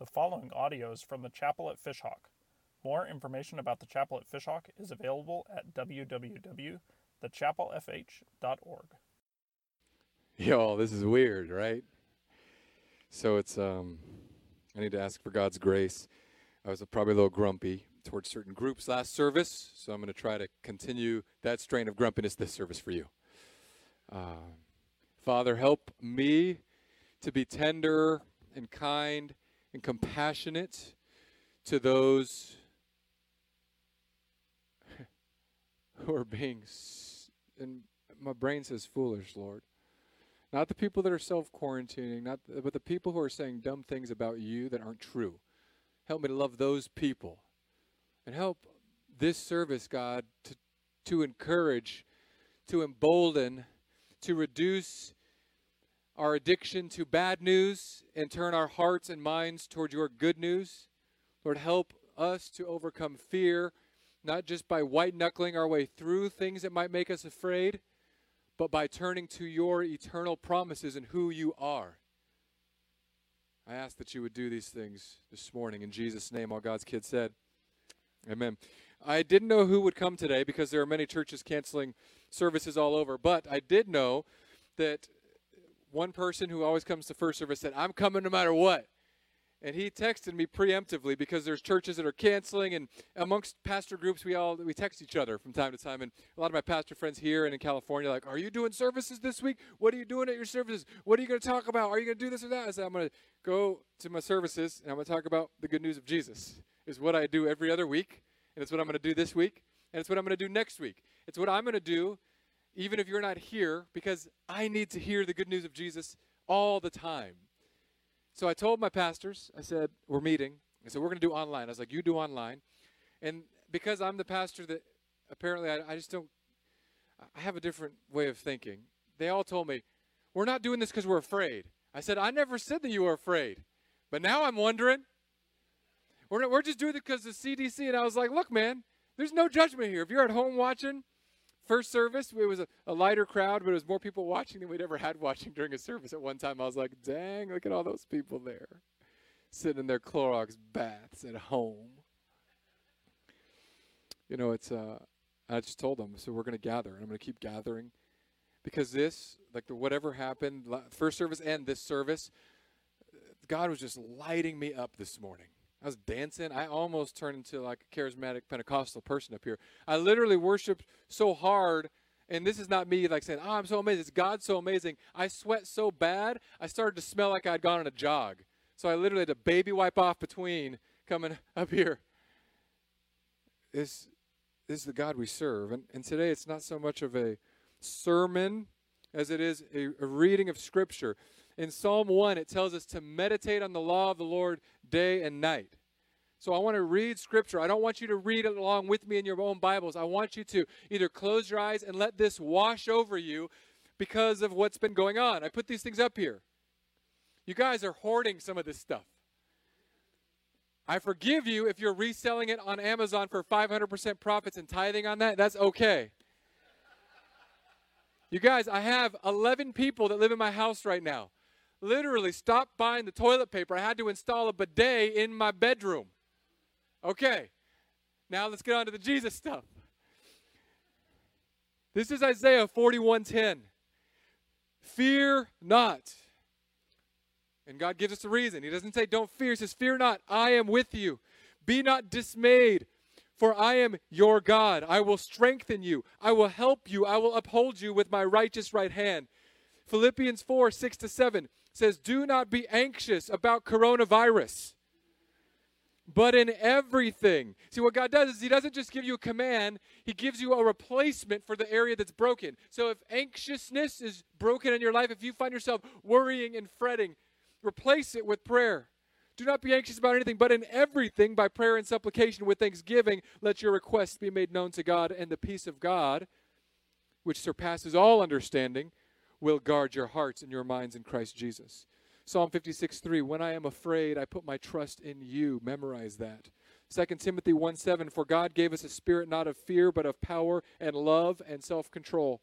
The following audio is from the chapel at Fishhawk. More information about the chapel at Fishhawk is available at www.thechapelfh.org. Yo, this is weird, right? So it's um I need to ask for God's grace. I was probably a little grumpy towards certain groups last service, so I'm going to try to continue that strain of grumpiness this service for you. Uh, Father, help me to be tender and kind and compassionate to those who are being, and my brain says foolish, Lord. Not the people that are self quarantining, not the, but the people who are saying dumb things about you that aren't true. Help me to love those people. And help this service, God, to, to encourage, to embolden, to reduce our addiction to bad news and turn our hearts and minds toward your good news. Lord, help us to overcome fear, not just by white knuckling our way through things that might make us afraid, but by turning to your eternal promises and who you are. I ask that you would do these things this morning in Jesus' name. All God's kids said, Amen. I didn't know who would come today because there are many churches canceling services all over, but I did know that one person who always comes to first service said, I'm coming no matter what. And he texted me preemptively because there's churches that are canceling, and amongst pastor groups, we all we text each other from time to time. And a lot of my pastor friends here and in California, like, are you doing services this week? What are you doing at your services? What are you going to talk about? Are you going to do this or that? I said, I'm going to go to my services and I'm going to talk about the good news of Jesus. Is what I do every other week, and it's what I'm going to do this week, and it's what I'm going to do next week. It's what I'm going to do, even if you're not here, because I need to hear the good news of Jesus all the time. So I told my pastors, I said, we're meeting. I said, we're going to do online. I was like, you do online. And because I'm the pastor that apparently I, I just don't, I have a different way of thinking. They all told me, we're not doing this because we're afraid. I said, I never said that you were afraid. But now I'm wondering. We're, we're just doing it because of CDC. And I was like, look, man, there's no judgment here. If you're at home watching, first service, it was a, a, lighter crowd, but it was more people watching than we'd ever had watching during a service at one time. I was like, dang, look at all those people there sitting in their Clorox baths at home. You know, it's, uh, I just told them, so we're going to gather, and I'm going to keep gathering because this, like the whatever happened, first service and this service, God was just lighting me up this morning. I was dancing. I almost turned into like a charismatic Pentecostal person up here. I literally worshiped so hard, and this is not me like saying, "Oh, I'm so amazing." It's God so amazing. I sweat so bad, I started to smell like I'd gone on a jog. So I literally had to baby wipe off between coming up here. This, this is the God we serve, and and today it's not so much of a sermon as it is a, a reading of Scripture. In Psalm 1, it tells us to meditate on the law of the Lord day and night. So I want to read scripture. I don't want you to read it along with me in your own Bibles. I want you to either close your eyes and let this wash over you because of what's been going on. I put these things up here. You guys are hoarding some of this stuff. I forgive you if you're reselling it on Amazon for 500% profits and tithing on that. That's okay. You guys, I have 11 people that live in my house right now literally stopped buying the toilet paper. I had to install a bidet in my bedroom. Okay, now let's get on to the Jesus stuff. This is Isaiah 41:10. Fear not. And God gives us a reason. He doesn't say don't fear. He says, Fear not, I am with you. Be not dismayed, for I am your God. I will strengthen you. I will help you. I will uphold you with my righteous right hand. Philippians 4 6 to 7 says, Do not be anxious about coronavirus, but in everything. See, what God does is He doesn't just give you a command, He gives you a replacement for the area that's broken. So if anxiousness is broken in your life, if you find yourself worrying and fretting, replace it with prayer. Do not be anxious about anything, but in everything, by prayer and supplication with thanksgiving, let your requests be made known to God, and the peace of God, which surpasses all understanding, will guard your hearts and your minds in Christ Jesus. Psalm 56 3, when I am afraid, I put my trust in you. Memorize that. 2 Timothy 1 7, for God gave us a spirit not of fear, but of power and love and self control.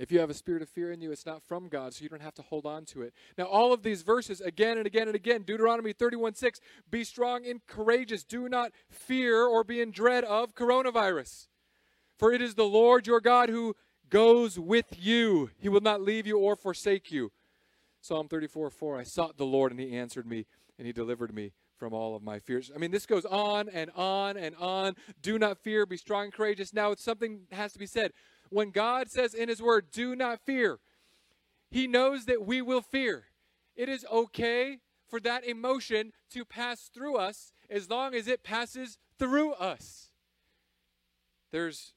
If you have a spirit of fear in you, it's not from God, so you don't have to hold on to it. Now, all of these verses, again and again and again, Deuteronomy 31 6, be strong and courageous. Do not fear or be in dread of coronavirus. For it is the Lord your God who goes with you. He will not leave you or forsake you. Psalm 34 4, I sought the Lord and he answered me and he delivered me from all of my fears. I mean, this goes on and on and on. Do not fear, be strong and courageous. Now, something has to be said. When God says in His Word, do not fear, He knows that we will fear. It is okay for that emotion to pass through us as long as it passes through us. There's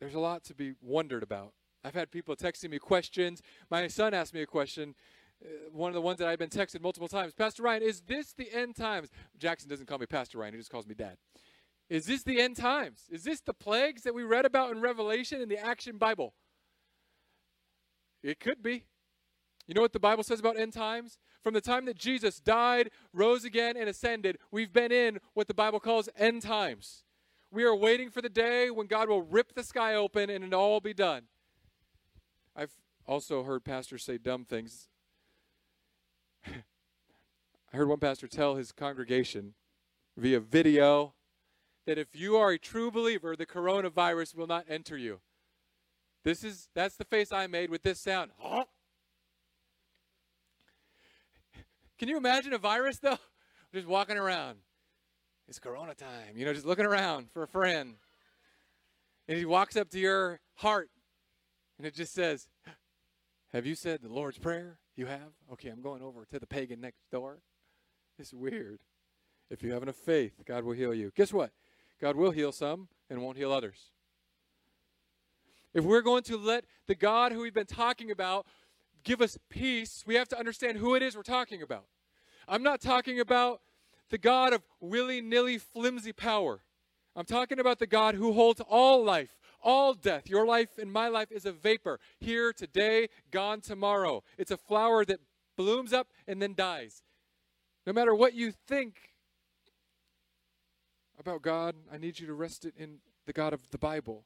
there's a lot to be wondered about. I've had people texting me questions. My son asked me a question uh, one of the ones that I've been texted multiple times. Pastor Ryan, is this the end times? Jackson doesn't call me Pastor Ryan, he just calls me Dad. Is this the end times? Is this the plagues that we read about in Revelation in the Action Bible? It could be. You know what the Bible says about end times? From the time that Jesus died, rose again, and ascended, we've been in what the Bible calls end times. We are waiting for the day when God will rip the sky open and it'll all be done. I've also heard pastors say dumb things I heard one pastor tell his congregation via video that if you are a true believer, the coronavirus will not enter you. This is that's the face I made with this sound. Can you imagine a virus though? Just walking around. It's corona time, you know, just looking around for a friend. And he walks up to your heart and it just says, Have you said the Lord's Prayer? You have? Okay, I'm going over to the pagan next door. It's weird. If you have enough faith, God will heal you. Guess what? God will heal some and won't heal others. If we're going to let the God who we've been talking about give us peace, we have to understand who it is we're talking about. I'm not talking about the God of willy nilly, flimsy power. I'm talking about the God who holds all life, all death. Your life and my life is a vapor. Here today, gone tomorrow. It's a flower that blooms up and then dies. No matter what you think about God, I need you to rest it in the God of the Bible.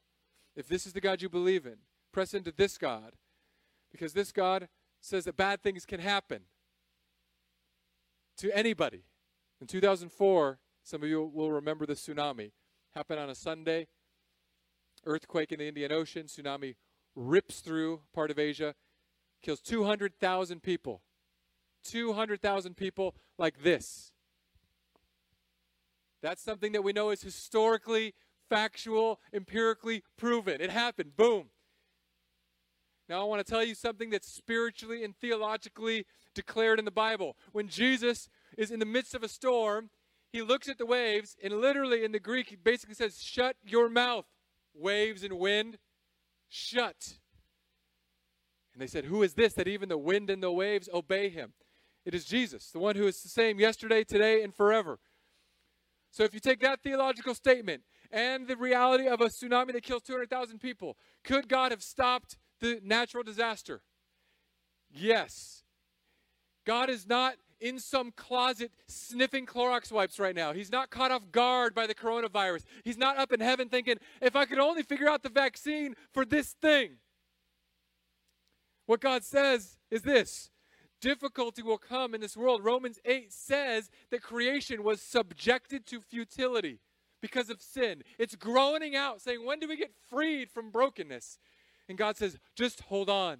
If this is the God you believe in, press into this God. Because this God says that bad things can happen to anybody. In 2004, some of you will remember the tsunami. Happened on a Sunday earthquake in the Indian Ocean, tsunami rips through part of Asia, kills 200,000 people. 200,000 people like this. That's something that we know is historically, factual, empirically proven. It happened. Boom. Now, I want to tell you something that's spiritually and theologically declared in the Bible. When Jesus is in the midst of a storm, he looks at the waves, and literally in the Greek, he basically says, Shut your mouth waves and wind, shut. And they said, Who is this that even the wind and the waves obey him? It is Jesus, the one who is the same yesterday, today, and forever. So if you take that theological statement and the reality of a tsunami that kills 200,000 people, could God have stopped the natural disaster? Yes. God is not in some closet sniffing Clorox wipes right now. He's not caught off guard by the coronavirus. He's not up in heaven thinking, if I could only figure out the vaccine for this thing. What God says is this difficulty will come in this world. Romans 8 says that creation was subjected to futility because of sin. It's groaning out, saying, When do we get freed from brokenness? And God says, Just hold on.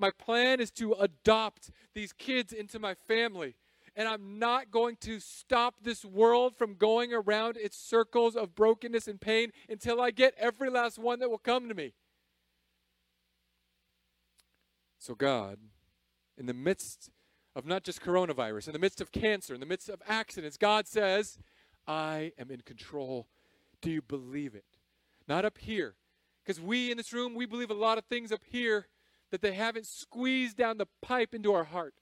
My plan is to adopt these kids into my family. And I'm not going to stop this world from going around its circles of brokenness and pain until I get every last one that will come to me. So, God, in the midst of not just coronavirus, in the midst of cancer, in the midst of accidents, God says, I am in control. Do you believe it? Not up here. Because we in this room, we believe a lot of things up here that they haven't squeezed down the pipe into our heart.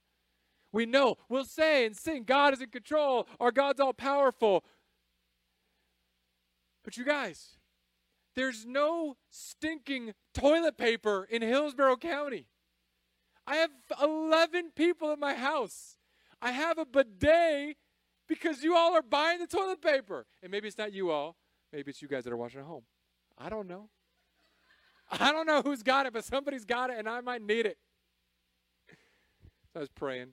We know, we'll say and sing, God is in control, our God's all powerful. But you guys, there's no stinking toilet paper in Hillsborough County. I have 11 people in my house. I have a bidet because you all are buying the toilet paper. And maybe it's not you all, maybe it's you guys that are watching at home. I don't know. I don't know who's got it, but somebody's got it, and I might need it. So I was praying,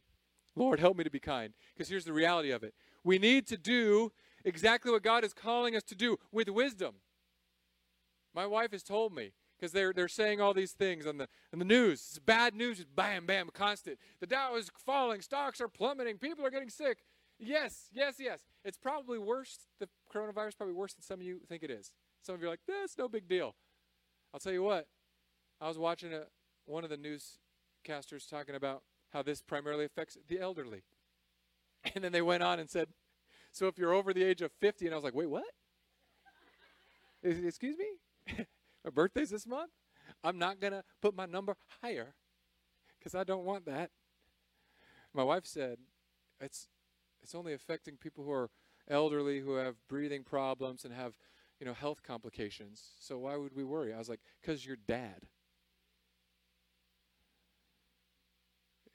Lord, help me to be kind. Because here's the reality of it we need to do exactly what God is calling us to do with wisdom. My wife has told me because they're they're saying all these things on the on the news. It's bad news, just bam, bam, constant. The Dow is falling, stocks are plummeting, people are getting sick. Yes, yes, yes. It's probably worse. The coronavirus probably worse than some of you think it is. Some of you are like, that's no big deal. I'll tell you what. I was watching a, one of the newscasters talking about how this primarily affects the elderly. And then they went on and said, so if you're over the age of 50, and I was like, wait, what? Excuse me? my birthday's this month. I'm not going to put my number higher because I don't want that. My wife said, it's, it's only affecting people who are elderly, who have breathing problems and have, you know, health complications. So why would we worry? I was like, because you're dad.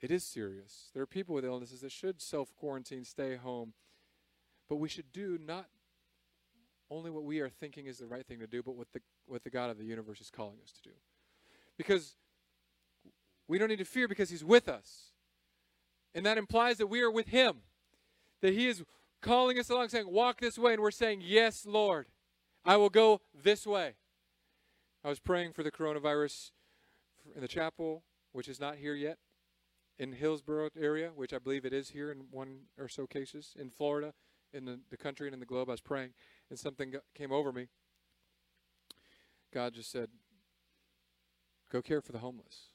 It is serious. There are people with illnesses that should self quarantine, stay home. But we should do not only what we are thinking is the right thing to do, but what the, what the God of the universe is calling us to do. Because we don't need to fear because He's with us. And that implies that we are with Him. That He is calling us along, saying, Walk this way. And we're saying, Yes, Lord, I will go this way. I was praying for the coronavirus in the chapel, which is not here yet, in Hillsborough area, which I believe it is here in one or so cases, in Florida, in the, the country and in the globe. I was praying and something came over me. God just said, Go care for the homeless.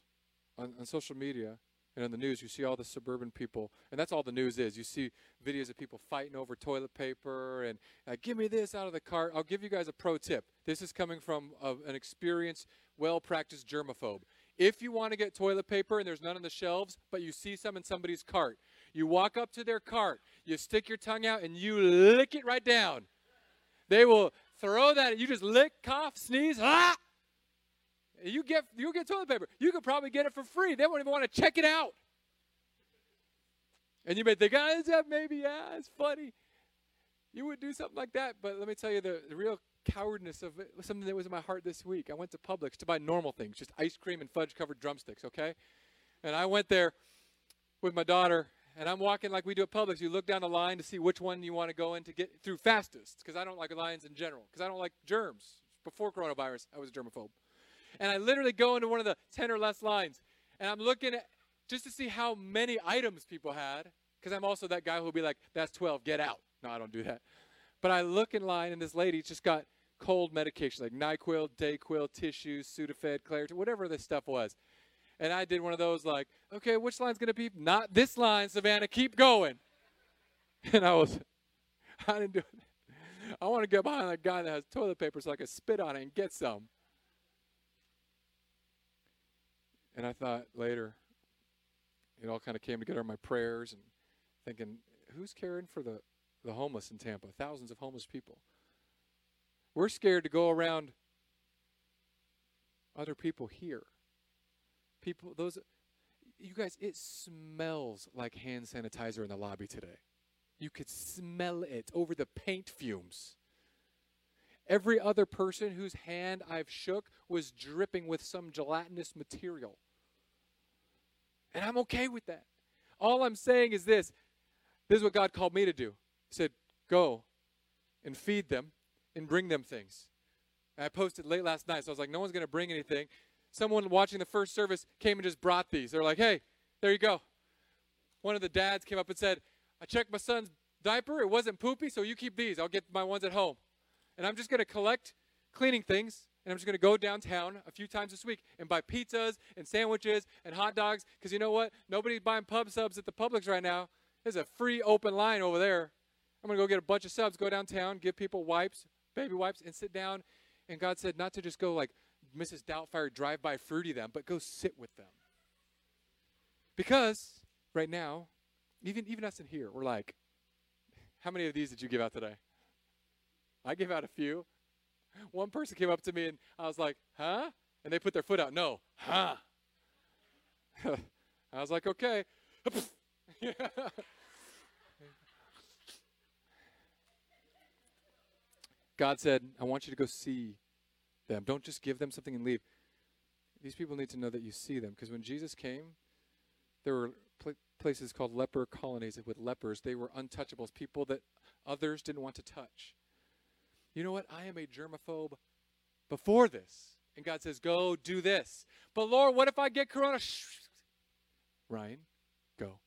On, on social media and on the news, you see all the suburban people, and that's all the news is. You see videos of people fighting over toilet paper and uh, give me this out of the cart. I'll give you guys a pro tip. This is coming from a, an experienced, well practiced germaphobe. If you want to get toilet paper and there's none on the shelves, but you see some in somebody's cart, you walk up to their cart, you stick your tongue out, and you lick it right down. They will throw that. You just lick, cough, sneeze. Ah! You get you get toilet paper. You could probably get it for free. They won't even want to check it out. And you may think, ah, is that maybe yeah, it's funny. You would do something like that, but let me tell you the, the real cowardness of it was something that was in my heart this week. I went to Publix to buy normal things, just ice cream and fudge covered drumsticks, okay? And I went there with my daughter and I'm walking like we do at Publix. You look down the line to see which one you want to go in to get through fastest, because I don't like lines in general, because I don't like germs. Before coronavirus, I was a germaphobe. And I literally go into one of the 10 or less lines, and I'm looking at just to see how many items people had, because I'm also that guy who'll be like, that's 12, get out. No, I don't do that. But I look in line, and this lady just got cold medication like NyQuil, DayQuil, tissues, Sudafed, Claritin, whatever this stuff was. And I did one of those like, okay, which line's going to be? Not this line, Savannah. Keep going. And I was, I didn't do it. I want to get behind that guy that has toilet paper so I can spit on it and get some. And I thought later, it all kind of came together in my prayers and thinking, who's caring for the, the homeless in Tampa? Thousands of homeless people. We're scared to go around other people here people those you guys it smells like hand sanitizer in the lobby today you could smell it over the paint fumes every other person whose hand i've shook was dripping with some gelatinous material and i'm okay with that all i'm saying is this this is what god called me to do he said go and feed them and bring them things and i posted late last night so i was like no one's going to bring anything someone watching the first service came and just brought these. They're like, hey, there you go. One of the dads came up and said, I checked my son's diaper. It wasn't poopy, so you keep these. I'll get my ones at home. And I'm just going to collect cleaning things, and I'm just going to go downtown a few times this week and buy pizzas and sandwiches and hot dogs. Because you know what? Nobody's buying pub subs at the Publix right now. There's a free open line over there. I'm going to go get a bunch of subs, go downtown, give people wipes, baby wipes, and sit down. And God said not to just go like Mrs. Doubtfire drive by fruity them, but go sit with them. Because right now, even even us in here, we're like, how many of these did you give out today? I gave out a few. One person came up to me and I was like, huh? And they put their foot out. No, huh? I was like, okay. God said, I want you to go see them. Don't just give them something and leave. These people need to know that you see them because when Jesus came, there were pl- places called leper colonies with lepers. They were untouchables, people that others didn't want to touch. You know what? I am a germaphobe before this. And God says, Go do this. But Lord, what if I get corona? Ryan, go.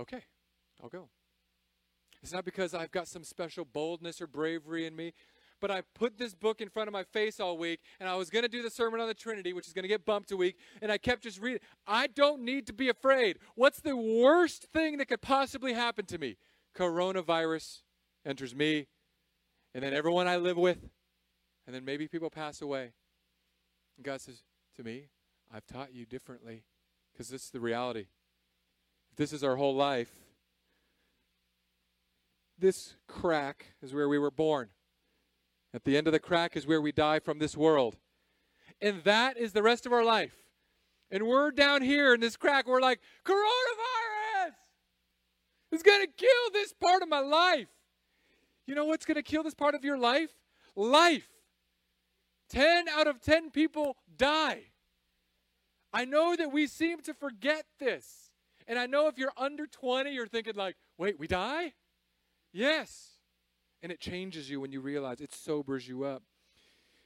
Okay, I'll go. It's not because I've got some special boldness or bravery in me, but I put this book in front of my face all week, and I was going to do the Sermon on the Trinity, which is going to get bumped a week, and I kept just reading. I don't need to be afraid. What's the worst thing that could possibly happen to me? Coronavirus enters me, and then everyone I live with, and then maybe people pass away. And God says to me, I've taught you differently because this is the reality. If this is our whole life, this crack is where we were born. At the end of the crack is where we die from this world. And that is the rest of our life. And we're down here in this crack, we're like, coronavirus is going to kill this part of my life. You know what's going to kill this part of your life? Life. 10 out of 10 people die. I know that we seem to forget this. And I know if you're under 20, you're thinking, like, wait, we die? Yes. And it changes you when you realize it sobers you up.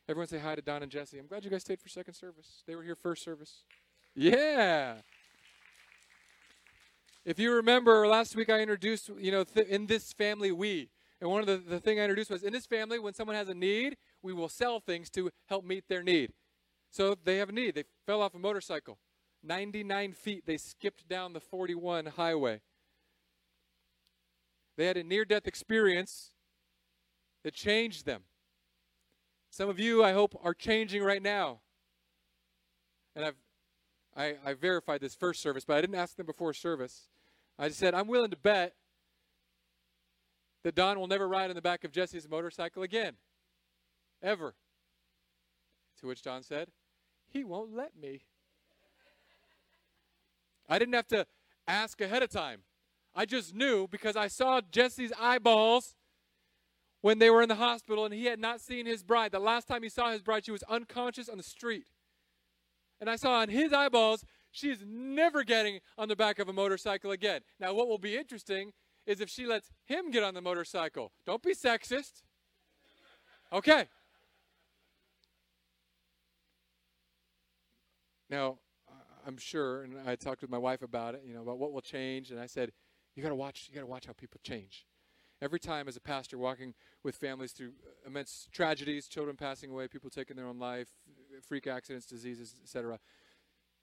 Everyone say hi to Don and Jesse. I'm glad you guys stayed for second service. They were here first service. Yeah. If you remember last week, I introduced, you know, th- in this family, we. And one of the, the thing I introduced was in this family, when someone has a need, we will sell things to help meet their need. So they have a need. They fell off a motorcycle. 99 feet, they skipped down the 41 highway. They had a near death experience that changed them. Some of you, I hope, are changing right now. And I've I, I verified this first service, but I didn't ask them before service. I just said, I'm willing to bet that Don will never ride in the back of Jesse's motorcycle again. Ever. To which Don said, He won't let me. I didn't have to ask ahead of time. I just knew because I saw Jesse's eyeballs when they were in the hospital and he had not seen his bride. The last time he saw his bride, she was unconscious on the street. And I saw in his eyeballs, she is never getting on the back of a motorcycle again. Now, what will be interesting is if she lets him get on the motorcycle. Don't be sexist. Okay. Now, I'm sure, and I talked with my wife about it, you know, about what will change, and I said, you got to watch. You got to watch how people change. Every time, as a pastor, walking with families through immense tragedies, children passing away, people taking their own life, freak accidents, diseases, etc.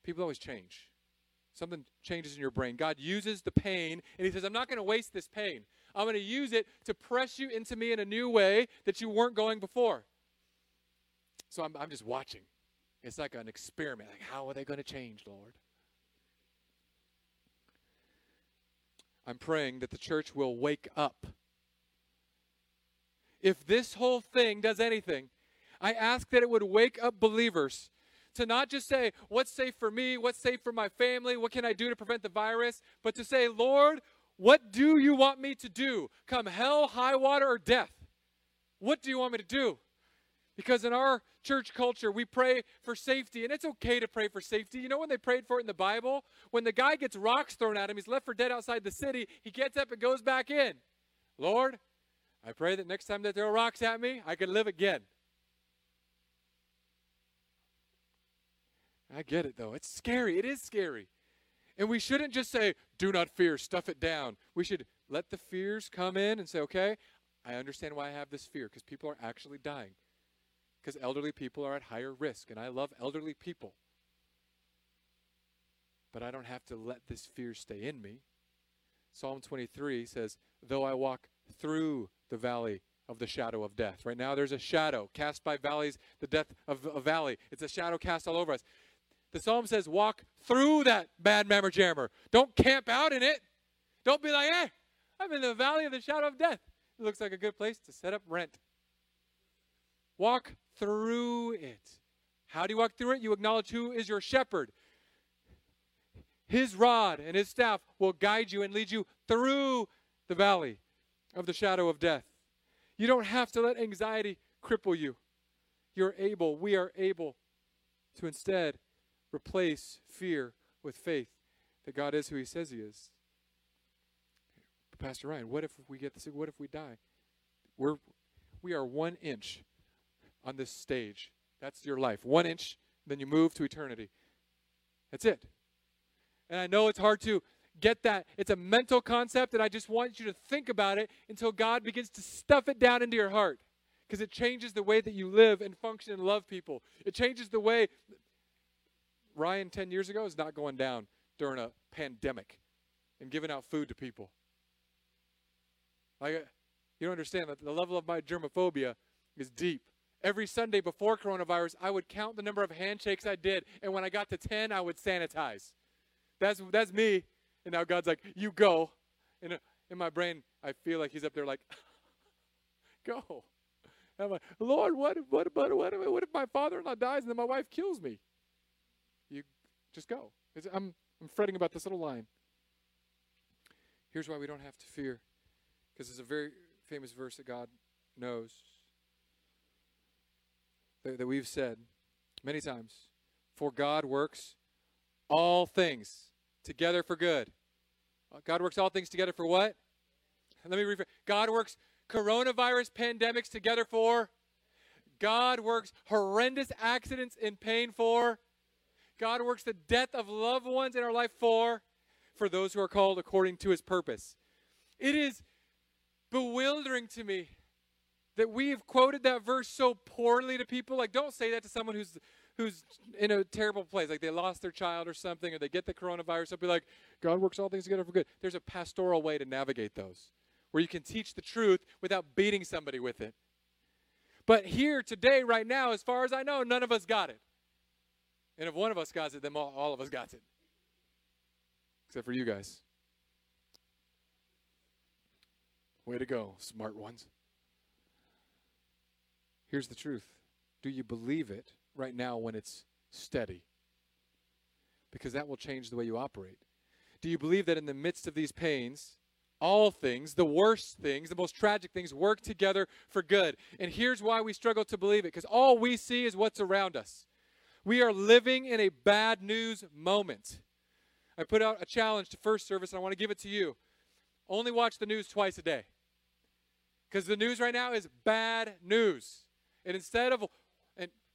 People always change. Something changes in your brain. God uses the pain, and He says, "I'm not going to waste this pain. I'm going to use it to press you into me in a new way that you weren't going before." So I'm, I'm just watching. It's like an experiment. Like, how are they going to change, Lord? I'm praying that the church will wake up. If this whole thing does anything, I ask that it would wake up believers to not just say, What's safe for me? What's safe for my family? What can I do to prevent the virus? But to say, Lord, what do you want me to do? Come hell, high water, or death? What do you want me to do? Because in our church culture, we pray for safety, and it's okay to pray for safety. You know when they prayed for it in the Bible? When the guy gets rocks thrown at him, he's left for dead outside the city, he gets up and goes back in. Lord, I pray that next time they throw rocks at me, I can live again. I get it, though. It's scary. It is scary. And we shouldn't just say, do not fear, stuff it down. We should let the fears come in and say, okay, I understand why I have this fear because people are actually dying because elderly people are at higher risk, and I love elderly people. But I don't have to let this fear stay in me. Psalm 23 says, Though I walk through the valley of the shadow of death. Right now, there's a shadow cast by valleys, the death of a valley. It's a shadow cast all over us. The psalm says, Walk through that bad mammer jammer. Don't camp out in it. Don't be like, eh, I'm in the valley of the shadow of death. It looks like a good place to set up rent. Walk through it. How do you walk through it? You acknowledge who is your shepherd. His rod and his staff will guide you and lead you through the valley of the shadow of death. You don't have to let anxiety cripple you. You're able, we are able to instead replace fear with faith that God is who He says He is. Pastor Ryan, what if we get this? What if we die? We're we are one inch on this stage. That's your life. One inch, then you move to eternity. That's it. And I know it's hard to get that. It's a mental concept, and I just want you to think about it until God begins to stuff it down into your heart. Because it changes the way that you live and function and love people. It changes the way Ryan 10 years ago is not going down during a pandemic and giving out food to people. Like, you don't understand that the level of my germophobia is deep. Every Sunday before coronavirus, I would count the number of handshakes I did, and when I got to 10, I would sanitize. That's that's me. And now God's like, "You go." And uh, in my brain, I feel like He's up there, like, "Go." And I'm like, "Lord, what what what what what if my father-in-law dies and then my wife kills me?" Just go. I'm I'm fretting about this little line. Here's why we don't have to fear, because it's a very famous verse that God knows that, that we've said many times. For God works all things together for good. Uh, God works all things together for what? Let me rephrase. God works coronavirus pandemics together for. God works horrendous accidents and pain for. God works the death of loved ones in our life for. For those who are called according to his purpose. It is bewildering to me that we've quoted that verse so poorly to people. Like, don't say that to someone who's who's in a terrible place, like they lost their child or something, or they get the coronavirus, they'll be like, God works all things together for good. There's a pastoral way to navigate those, where you can teach the truth without beating somebody with it. But here, today, right now, as far as I know, none of us got it. And if one of us got it, then all, all of us got it. Except for you guys. Way to go, smart ones. Here's the truth Do you believe it? right now when it's steady? Because that will change the way you operate. Do you believe that in the midst of these pains, all things, the worst things, the most tragic things, work together for good? And here's why we struggle to believe it because all we see is what's around us. We are living in a bad news moment. I put out a challenge to first service, and I want to give it to you. Only watch the news twice a day. Because the news right now is bad news. And instead of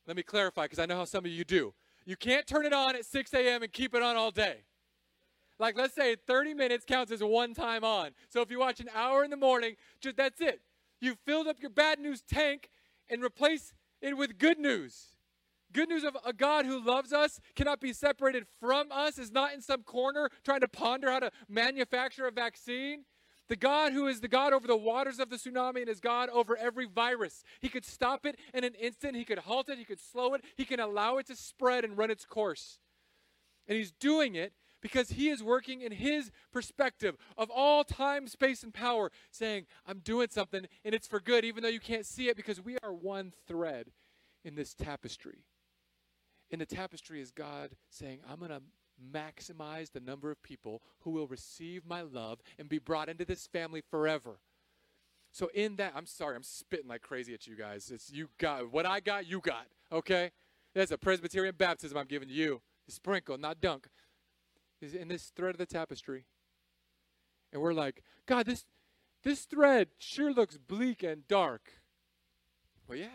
let me clarify because I know how some of you do. You can't turn it on at 6 a.m. and keep it on all day. Like, let's say 30 minutes counts as one time on. So if you watch an hour in the morning, just that's it. You've filled up your bad news tank and replace it with good news. Good news of a God who loves us, cannot be separated from us, is not in some corner trying to ponder how to manufacture a vaccine. The God who is the God over the waters of the tsunami and is God over every virus. He could stop it in an instant. He could halt it. He could slow it. He can allow it to spread and run its course. And He's doing it because He is working in His perspective of all time, space, and power, saying, I'm doing something and it's for good, even though you can't see it because we are one thread in this tapestry. In the tapestry is God saying, I'm going to maximize the number of people who will receive my love and be brought into this family forever. So in that, I'm sorry, I'm spitting like crazy at you guys. It's you got what I got, you got. Okay, that's a Presbyterian baptism I'm giving you. Sprinkle, not dunk. Is in this thread of the tapestry, and we're like, God, this this thread sure looks bleak and dark. Well, yeah,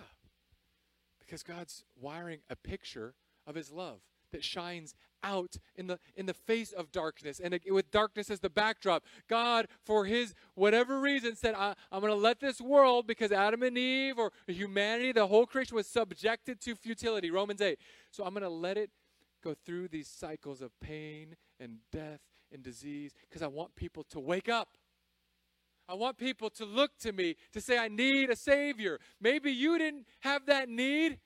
because God's wiring a picture of His love that shines out in the in the face of darkness and with darkness as the backdrop. God for his whatever reason said I, am going to let this world because adam and eve or humanity the whole creation was subjected to futility. Romans 8 so i'm going to let it go through these cycles of pain and death and disease because i want people to wake up. I want people to look to me to say, I need a Savior. Maybe you didn't have that need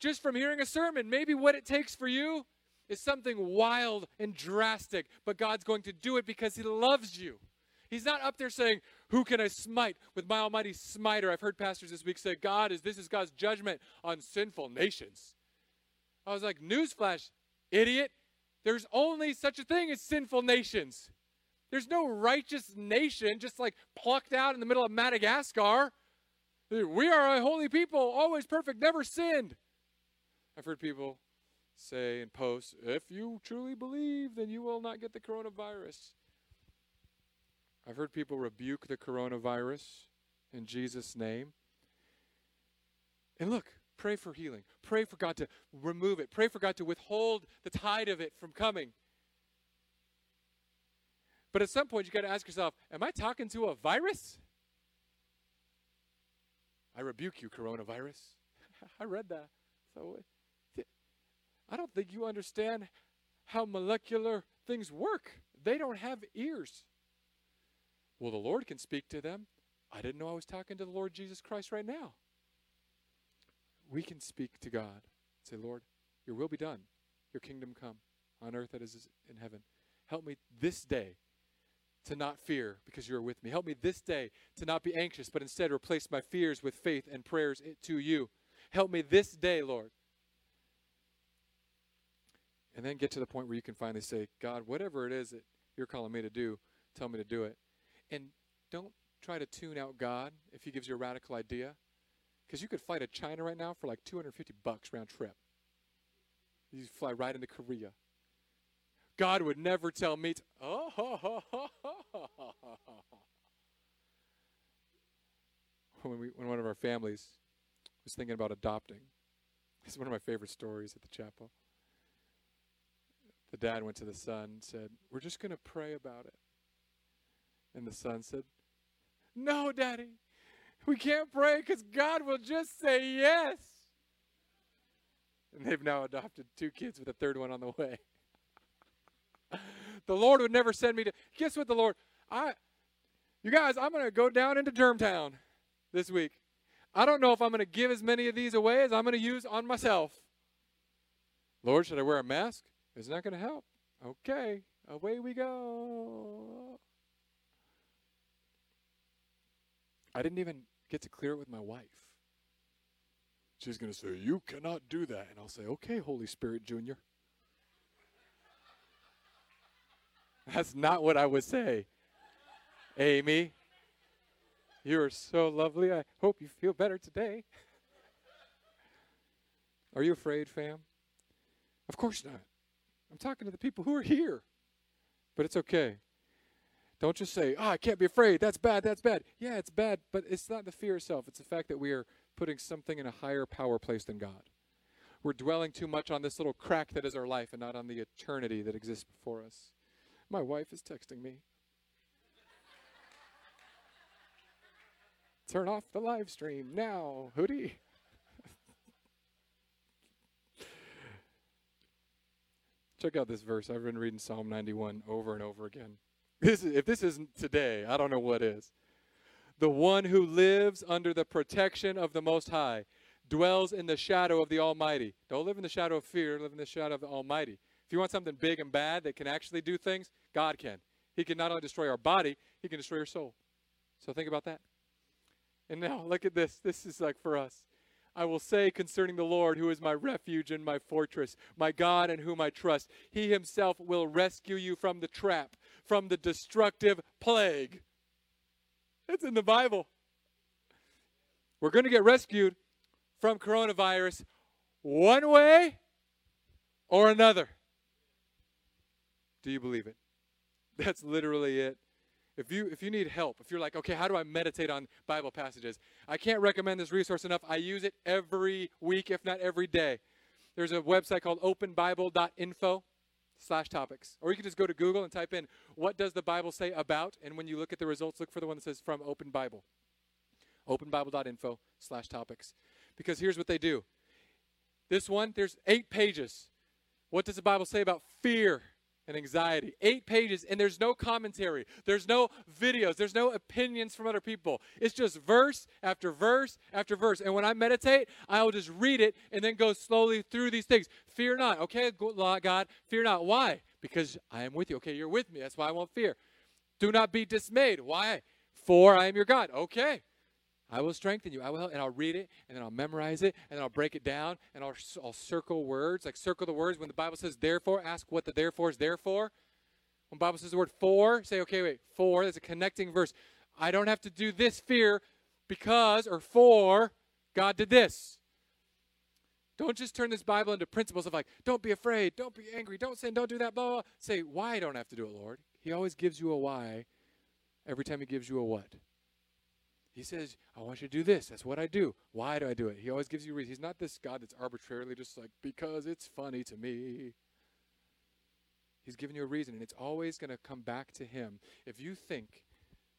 just from hearing a sermon. Maybe what it takes for you is something wild and drastic, but God's going to do it because He loves you. He's not up there saying, Who can I smite with my almighty smiter? I've heard pastors this week say, God is this is God's judgment on sinful nations. I was like, Newsflash, idiot. There's only such a thing as sinful nations. There's no righteous nation just like plucked out in the middle of Madagascar. We are a holy people, always perfect, never sinned. I've heard people say in posts, if you truly believe, then you will not get the coronavirus. I've heard people rebuke the coronavirus in Jesus' name. And look, pray for healing. Pray for God to remove it. Pray for God to withhold the tide of it from coming. But at some point, you got to ask yourself Am I talking to a virus? I rebuke you, coronavirus. I read that. So I don't think you understand how molecular things work. They don't have ears. Well, the Lord can speak to them. I didn't know I was talking to the Lord Jesus Christ right now. We can speak to God. Say, Lord, your will be done. Your kingdom come on earth as it is in heaven. Help me this day to not fear because you are with me. Help me this day to not be anxious, but instead replace my fears with faith and prayers to you. Help me this day, Lord. And then get to the point where you can finally say, God, whatever it is that you're calling me to do, tell me to do it. And don't try to tune out God if he gives you a radical idea. Because you could fly to China right now for like 250 bucks round trip. You fly right into Korea. God would never tell me to, oh, ho, ho, ho, when, we, when one of our families was thinking about adopting, it's one of my favorite stories at the chapel. The dad went to the son and said, We're just going to pray about it. And the son said, No, daddy, we can't pray because God will just say yes. And they've now adopted two kids with a third one on the way. the Lord would never send me to. Guess what, the Lord? I, you guys, I'm going to go down into Germtown this week. I don't know if I'm going to give as many of these away as I'm going to use on myself. Lord, should I wear a mask? It's not going to help. Okay, away we go. I didn't even get to clear it with my wife. She's going to say, You cannot do that. And I'll say, Okay, Holy Spirit Jr. That's not what I would say. Amy, you are so lovely. I hope you feel better today. Are you afraid, fam? Of course not. I'm talking to the people who are here. But it's okay. Don't just say, oh, I can't be afraid. That's bad. That's bad. Yeah, it's bad, but it's not the fear itself. It's the fact that we are putting something in a higher power place than God. We're dwelling too much on this little crack that is our life and not on the eternity that exists before us. My wife is texting me. Turn off the live stream now, Hootie. Check out this verse. I've been reading Psalm 91 over and over again. This is, if this isn't today, I don't know what is. The one who lives under the protection of the Most High dwells in the shadow of the Almighty. Don't live in the shadow of fear, live in the shadow of the Almighty. If you want something big and bad that can actually do things, God can. He can not only destroy our body, He can destroy your soul. So think about that. And now look at this. This is like for us. I will say concerning the Lord, who is my refuge and my fortress, my God in whom I trust, He Himself will rescue you from the trap, from the destructive plague. It's in the Bible. We're going to get rescued from coronavirus one way or another. Do you believe it? That's literally it. If you if you need help, if you're like, okay, how do I meditate on Bible passages? I can't recommend this resource enough. I use it every week, if not every day. There's a website called openbible.info slash topics. Or you can just go to Google and type in what does the Bible say about, and when you look at the results, look for the one that says from Open Bible. Openbible.info slash topics. Because here's what they do. This one, there's eight pages. What does the Bible say about fear? And anxiety. Eight pages, and there's no commentary. There's no videos. There's no opinions from other people. It's just verse after verse after verse. And when I meditate, I will just read it and then go slowly through these things. Fear not. Okay, God, fear not. Why? Because I am with you. Okay, you're with me. That's why I won't fear. Do not be dismayed. Why? For I am your God. Okay. I will strengthen you. I will, and I'll read it, and then I'll memorize it, and then I'll break it down, and I'll, I'll circle words, like circle the words. When the Bible says therefore, ask what the therefore is there for. When Bible says the word for, say, okay, wait, for, that's a connecting verse. I don't have to do this fear because or for God did this. Don't just turn this Bible into principles of like, don't be afraid, don't be angry, don't sin, don't do that, blah, blah, blah. Say, why don't I have to do it, Lord? He always gives you a why every time he gives you a what. He says, I want you to do this. That's what I do. Why do I do it? He always gives you a reason. He's not this God that's arbitrarily just like, because it's funny to me. He's giving you a reason, and it's always going to come back to him. If you think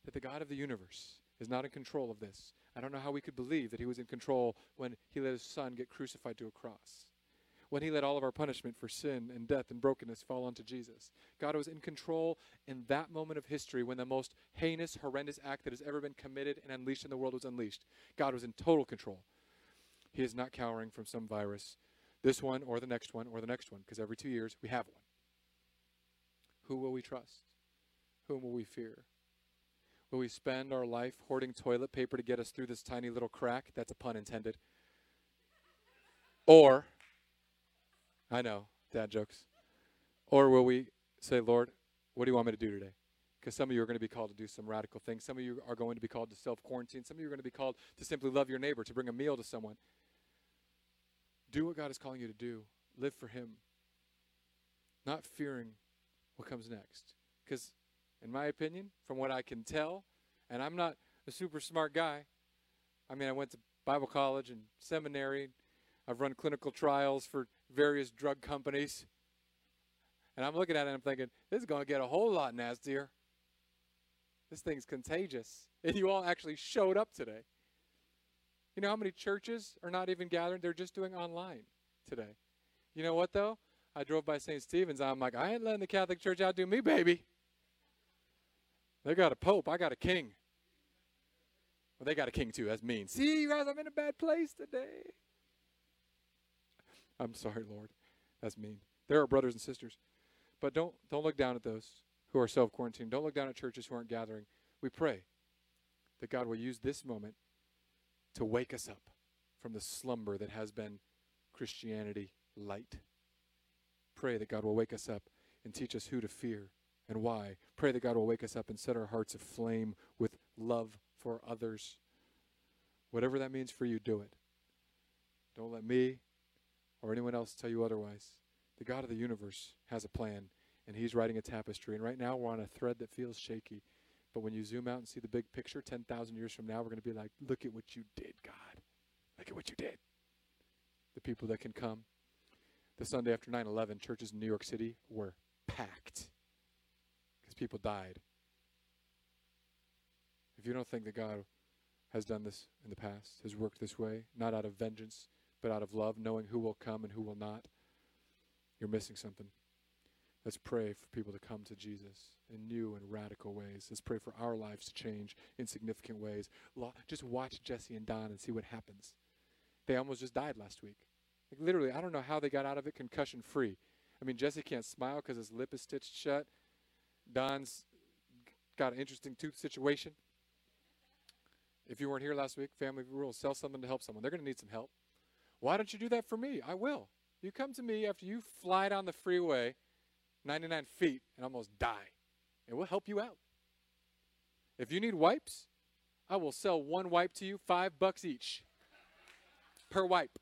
that the God of the universe is not in control of this, I don't know how we could believe that he was in control when he let his son get crucified to a cross. When he let all of our punishment for sin and death and brokenness fall onto Jesus. God was in control in that moment of history when the most heinous, horrendous act that has ever been committed and unleashed in the world was unleashed. God was in total control. He is not cowering from some virus, this one or the next one or the next one, because every two years we have one. Who will we trust? Whom will we fear? Will we spend our life hoarding toilet paper to get us through this tiny little crack? That's a pun intended. Or, I know, dad jokes. Or will we say, Lord, what do you want me to do today? Because some of you are going to be called to do some radical things. Some of you are going to be called to self quarantine. Some of you are going to be called to simply love your neighbor, to bring a meal to someone. Do what God is calling you to do. Live for Him. Not fearing what comes next. Because in my opinion, from what I can tell, and I'm not a super smart guy. I mean, I went to Bible college and seminary. I've run clinical trials for various drug companies. And I'm looking at it and I'm thinking, this is going to get a whole lot nastier. This thing's contagious. And you all actually showed up today. You know how many churches are not even gathering? They're just doing online today. You know what, though? I drove by St. Stephen's. I'm like, I ain't letting the Catholic Church outdo me, baby. They got a pope. I got a king. Well, they got a king too. That's mean. See, you guys, I'm in a bad place today. I'm sorry, Lord. That's mean. There are brothers and sisters, but don't don't look down at those who are self quarantined. Don't look down at churches who aren't gathering. We pray that God will use this moment to wake us up from the slumber that has been Christianity light. Pray that God will wake us up and teach us who to fear and why. Pray that God will wake us up and set our hearts aflame with love for others. Whatever that means for you, do it. Don't let me or anyone else tell you otherwise. The God of the universe has a plan, and He's writing a tapestry. And right now, we're on a thread that feels shaky. But when you zoom out and see the big picture, 10,000 years from now, we're going to be like, look at what you did, God. Look at what you did. The people that can come. The Sunday after 9 11, churches in New York City were packed because people died. If you don't think that God has done this in the past, has worked this way, not out of vengeance, but out of love, knowing who will come and who will not, you're missing something. Let's pray for people to come to Jesus in new and radical ways. Let's pray for our lives to change in significant ways. Just watch Jesse and Don and see what happens. They almost just died last week. Like literally, I don't know how they got out of it concussion free. I mean, Jesse can't smile because his lip is stitched shut. Don's got an interesting tooth situation. If you weren't here last week, family rules sell something to help someone. They're going to need some help. Why don't you do that for me? I will. You come to me after you fly down the freeway 99 feet and almost die, and we'll help you out. If you need wipes, I will sell one wipe to you, five bucks each per wipe.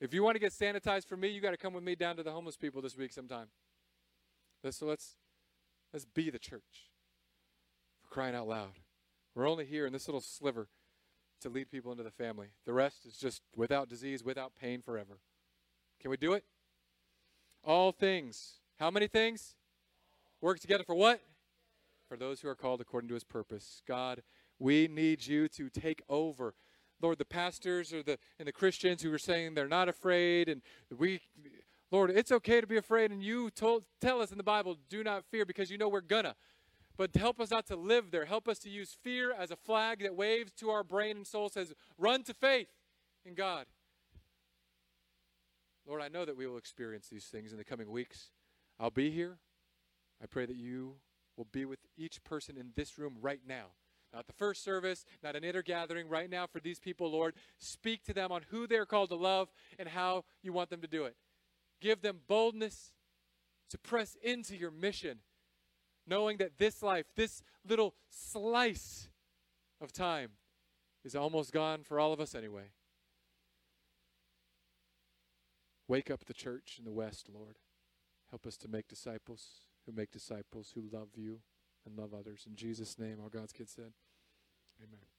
If you want to get sanitized for me, you got to come with me down to the homeless people this week sometime. So let's Let's be the church. For crying out loud. We're only here in this little sliver to lead people into the family. The rest is just without disease, without pain forever. Can we do it? All things. How many things? Work together for what? For those who are called according to his purpose. God, we need you to take over. Lord, the pastors or the and the Christians who are saying they're not afraid and we Lord, it's okay to be afraid, and you told, tell us in the Bible, do not fear because you know we're gonna. But help us not to live there. Help us to use fear as a flag that waves to our brain and soul, says, run to faith in God. Lord, I know that we will experience these things in the coming weeks. I'll be here. I pray that you will be with each person in this room right now. Not the first service, not an inner gathering, right now for these people, Lord. Speak to them on who they're called to love and how you want them to do it. Give them boldness to press into your mission, knowing that this life, this little slice of time, is almost gone for all of us anyway. Wake up the church in the West, Lord. Help us to make disciples who make disciples who love you and love others. In Jesus' name, all God's kids said, Amen.